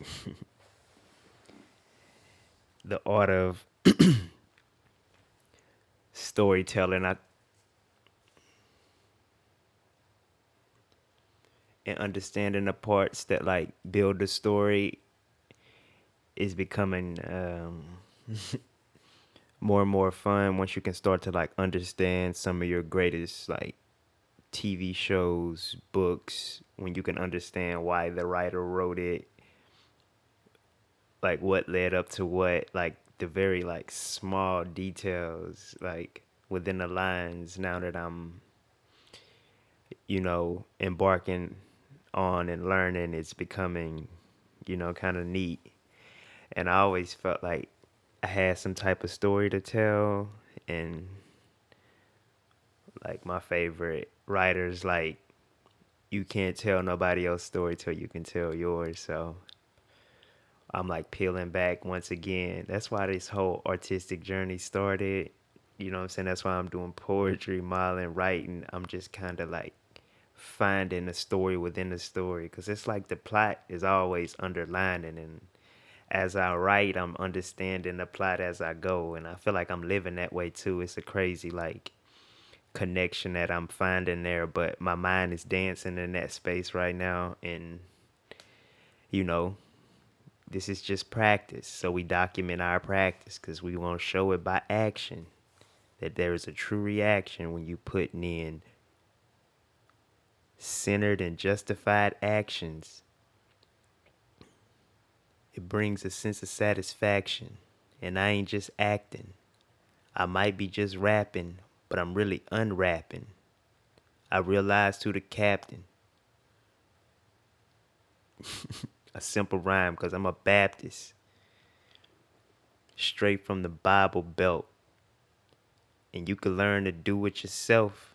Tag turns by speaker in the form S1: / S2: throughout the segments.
S1: the art of storytelling. I and understanding the parts that like build the story is becoming um, more and more fun once you can start to like understand some of your greatest like TV shows, books, when you can understand why the writer wrote it, like what led up to what, like the very like small details, like within the lines. Now that I'm, you know, embarking on and learning, it's becoming, you know, kind of neat. And I always felt like I had some type of story to tell, and like my favorite writers, like you can't tell nobody else's story till you can tell yours. So I'm like peeling back once again. That's why this whole artistic journey started. You know what I'm saying? That's why I'm doing poetry, modeling, writing. I'm just kind of like finding a story within the story because it's like the plot is always underlining and as I write, I'm understanding the plot as I go, and I feel like I'm living that way too. It's a crazy like connection that I'm finding there, but my mind is dancing in that space right now, and you know, this is just practice. So we document our practice because we want to show it by action that there is a true reaction when you putting in centered and justified actions. It brings a sense of satisfaction, and I ain't just acting. I might be just rapping, but I'm really unwrapping. I realized to the captain. a simple rhyme because I'm a Baptist. Straight from the Bible Belt. And you can learn to do it yourself.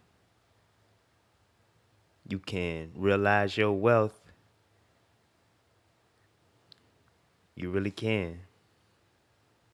S1: You can realize your wealth. You really can.